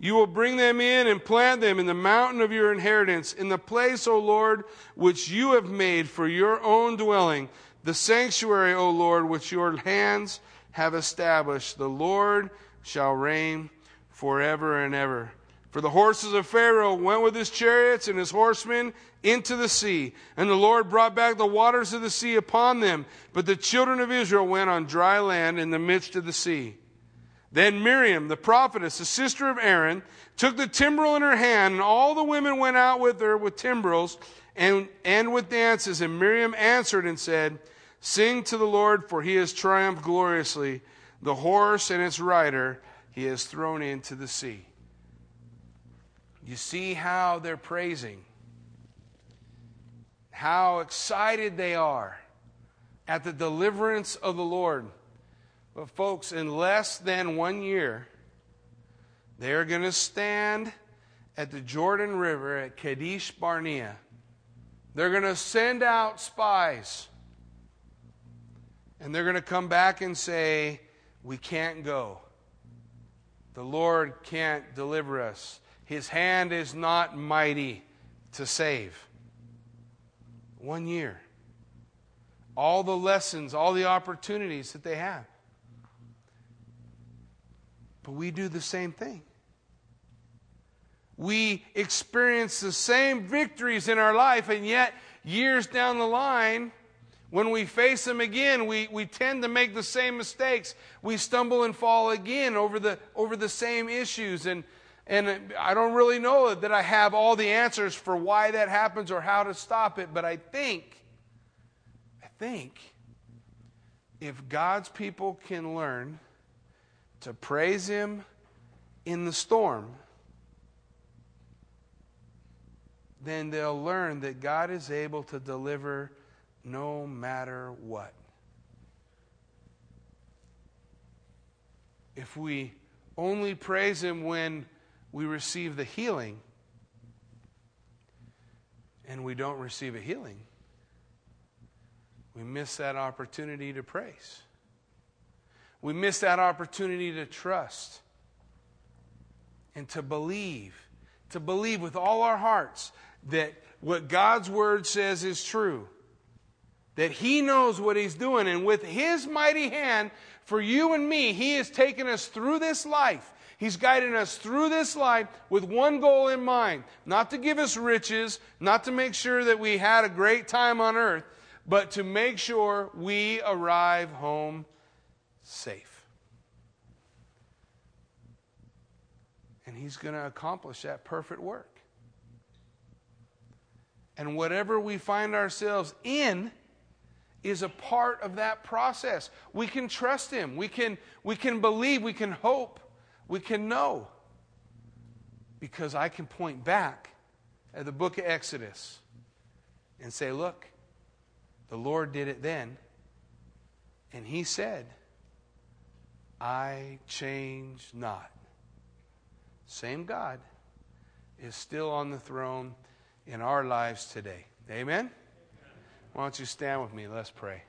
You will bring them in and plant them in the mountain of your inheritance, in the place, O Lord, which you have made for your own dwelling, the sanctuary, O Lord, which your hands have established. The Lord shall reign forever and ever. For the horses of Pharaoh went with his chariots and his horsemen into the sea, and the Lord brought back the waters of the sea upon them. But the children of Israel went on dry land in the midst of the sea. Then Miriam, the prophetess, the sister of Aaron, took the timbrel in her hand, and all the women went out with her with timbrels and, and with dances. And Miriam answered and said, Sing to the Lord, for he has triumphed gloriously. The horse and its rider he has thrown into the sea. You see how they're praising, how excited they are at the deliverance of the Lord. But, folks, in less than one year, they're going to stand at the Jordan River at Kadesh Barnea. They're going to send out spies. And they're going to come back and say, We can't go. The Lord can't deliver us. His hand is not mighty to save. One year. All the lessons, all the opportunities that they have. But we do the same thing. We experience the same victories in our life, and yet, years down the line, when we face them again, we, we tend to make the same mistakes. We stumble and fall again over the, over the same issues. And and I don't really know that I have all the answers for why that happens or how to stop it, but I think, I think if God's people can learn to praise Him in the storm, then they'll learn that God is able to deliver no matter what. If we only praise Him when we receive the healing and we don't receive a healing, we miss that opportunity to praise. We miss that opportunity to trust and to believe, to believe with all our hearts that what God's word says is true, that He knows what He's doing, and with His mighty hand for you and me, He has taken us through this life. He's guiding us through this life with one goal in mind not to give us riches, not to make sure that we had a great time on earth, but to make sure we arrive home safe. And He's going to accomplish that perfect work. And whatever we find ourselves in, is a part of that process. We can trust him. We can, we can believe. We can hope we can know. Because I can point back at the book of Exodus and say, look, the Lord did it then. And he said, I change not. Same God is still on the throne in our lives today. Amen? Why don't you stand with me? Let's pray.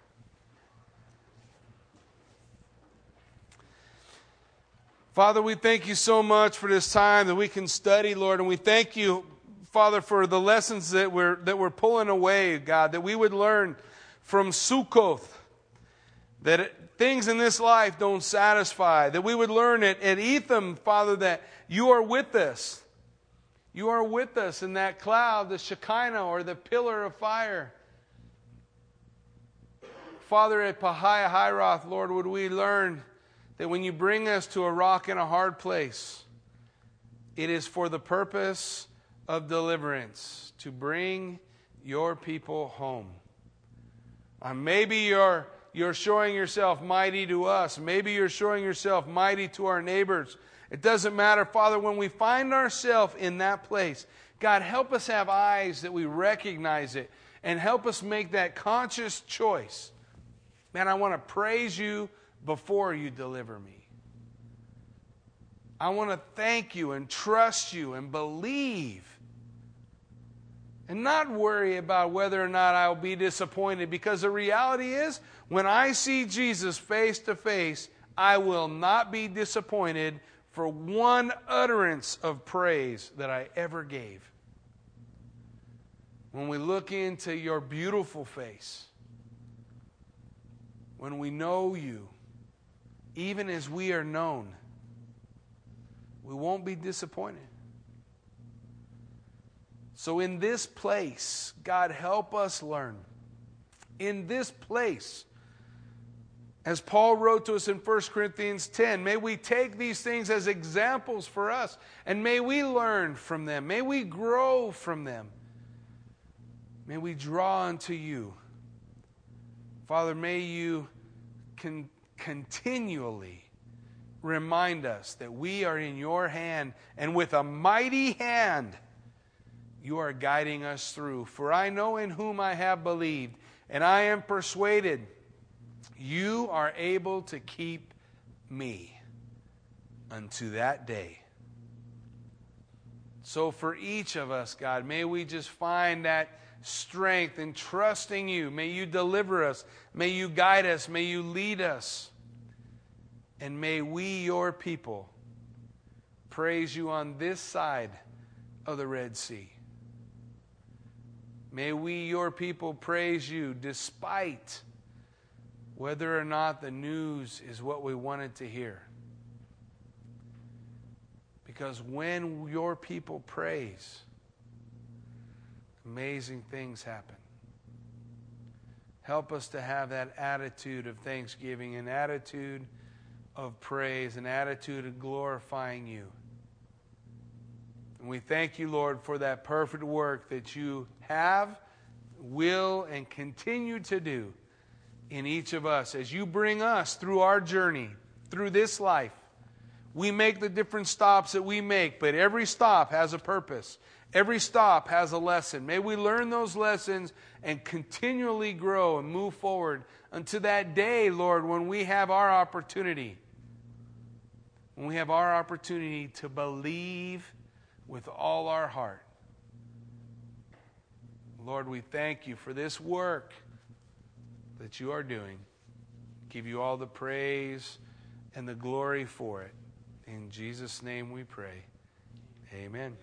Father, we thank you so much for this time that we can study, Lord, and we thank you, Father, for the lessons that we're, that we're pulling away, God, that we would learn from Sukkoth, that it, things in this life don't satisfy, that we would learn it at Etham, Father, that you are with us. You are with us in that cloud, the Shekinah or the pillar of fire. Father, at Pi-hahiroth, Lord, would we learn that when you bring us to a rock in a hard place, it is for the purpose of deliverance, to bring your people home. Uh, maybe you're, you're showing yourself mighty to us. Maybe you're showing yourself mighty to our neighbors. It doesn't matter, Father, when we find ourselves in that place, God, help us have eyes that we recognize it and help us make that conscious choice. Man, I want to praise you before you deliver me. I want to thank you and trust you and believe and not worry about whether or not I'll be disappointed because the reality is when I see Jesus face to face, I will not be disappointed for one utterance of praise that I ever gave. When we look into your beautiful face, when we know you, even as we are known, we won't be disappointed. So, in this place, God, help us learn. In this place, as Paul wrote to us in 1 Corinthians 10, may we take these things as examples for us and may we learn from them. May we grow from them. May we draw unto you. Father, may you con- continually remind us that we are in your hand and with a mighty hand you are guiding us through. For I know in whom I have believed, and I am persuaded you are able to keep me unto that day. So, for each of us, God, may we just find that strength in trusting you. May you deliver us. May you guide us. May you lead us. And may we, your people, praise you on this side of the Red Sea. May we, your people, praise you despite whether or not the news is what we wanted to hear. Because when your people praise, amazing things happen. Help us to have that attitude of thanksgiving, an attitude of praise, an attitude of glorifying you. And we thank you, Lord, for that perfect work that you have, will, and continue to do in each of us as you bring us through our journey, through this life. We make the different stops that we make, but every stop has a purpose. Every stop has a lesson. May we learn those lessons and continually grow and move forward until that day, Lord, when we have our opportunity. When we have our opportunity to believe with all our heart. Lord, we thank you for this work that you are doing. Give you all the praise and the glory for it. In Jesus' name we pray. Amen.